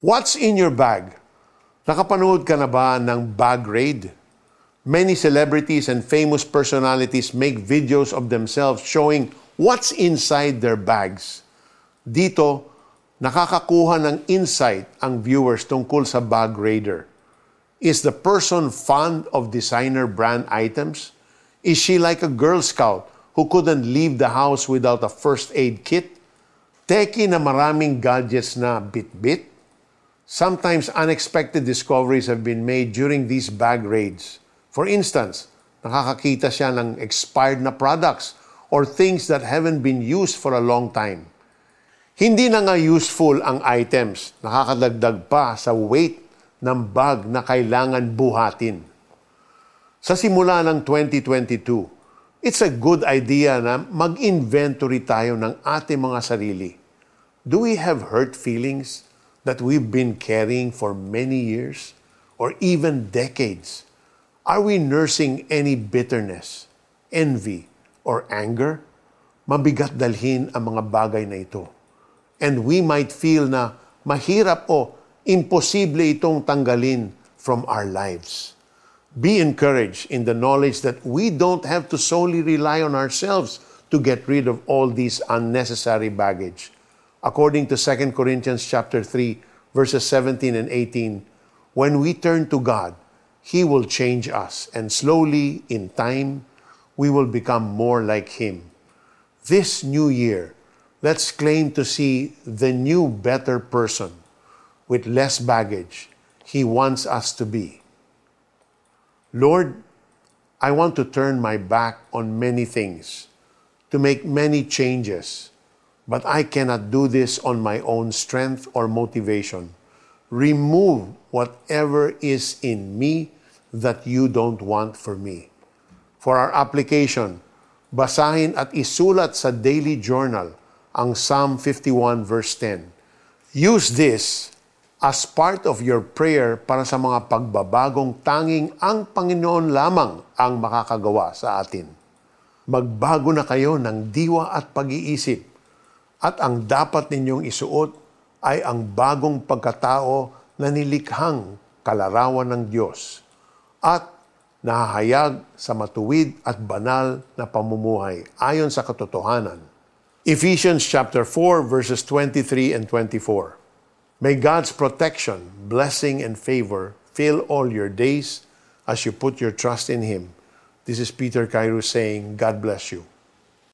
What's in your bag? Nakapanood ka na ba ng bag raid? Many celebrities and famous personalities make videos of themselves showing what's inside their bags. Dito, nakakakuha ng insight ang viewers tungkol sa bag raider. Is the person fond of designer brand items? Is she like a Girl Scout who couldn't leave the house without a first aid kit? Teki na maraming gadgets na bit-bit? Sometimes unexpected discoveries have been made during these bag raids. For instance, nakakakita siya ng expired na products or things that haven't been used for a long time. Hindi na nga useful ang items, nakakadagdag pa sa weight ng bag na kailangan buhatin. Sa simula ng 2022, it's a good idea na mag-inventory tayo ng ating mga sarili. Do we have hurt feelings? That we've been carrying for many years or even decades? Are we nursing any bitterness, envy, or anger? Mabigat dalhin ang mga bagay na ito. And we might feel na mahirap o imposible itong tanggalin from our lives. Be encouraged in the knowledge that we don't have to solely rely on ourselves to get rid of all these unnecessary baggage according to 2 Corinthians chapter 3 verses 17 and 18, when we turn to God, he will change us and slowly in time we will become more like him. This new year, let's claim to see the new better person with less baggage he wants us to be. Lord, I want to turn my back on many things, to make many changes but I cannot do this on my own strength or motivation. Remove whatever is in me that you don't want for me. For our application, basahin at isulat sa daily journal ang Psalm 51 verse 10. Use this as part of your prayer para sa mga pagbabagong tanging ang Panginoon lamang ang makakagawa sa atin. Magbago na kayo ng diwa at pag-iisip at ang dapat ninyong isuot ay ang bagong pagkatao na nilikhang kalarawan ng Diyos at nahahayag sa matuwid at banal na pamumuhay ayon sa katotohanan. Ephesians chapter 4 verses 23 and 24. May God's protection, blessing and favor fill all your days as you put your trust in him. This is Peter Cairo saying, God bless you.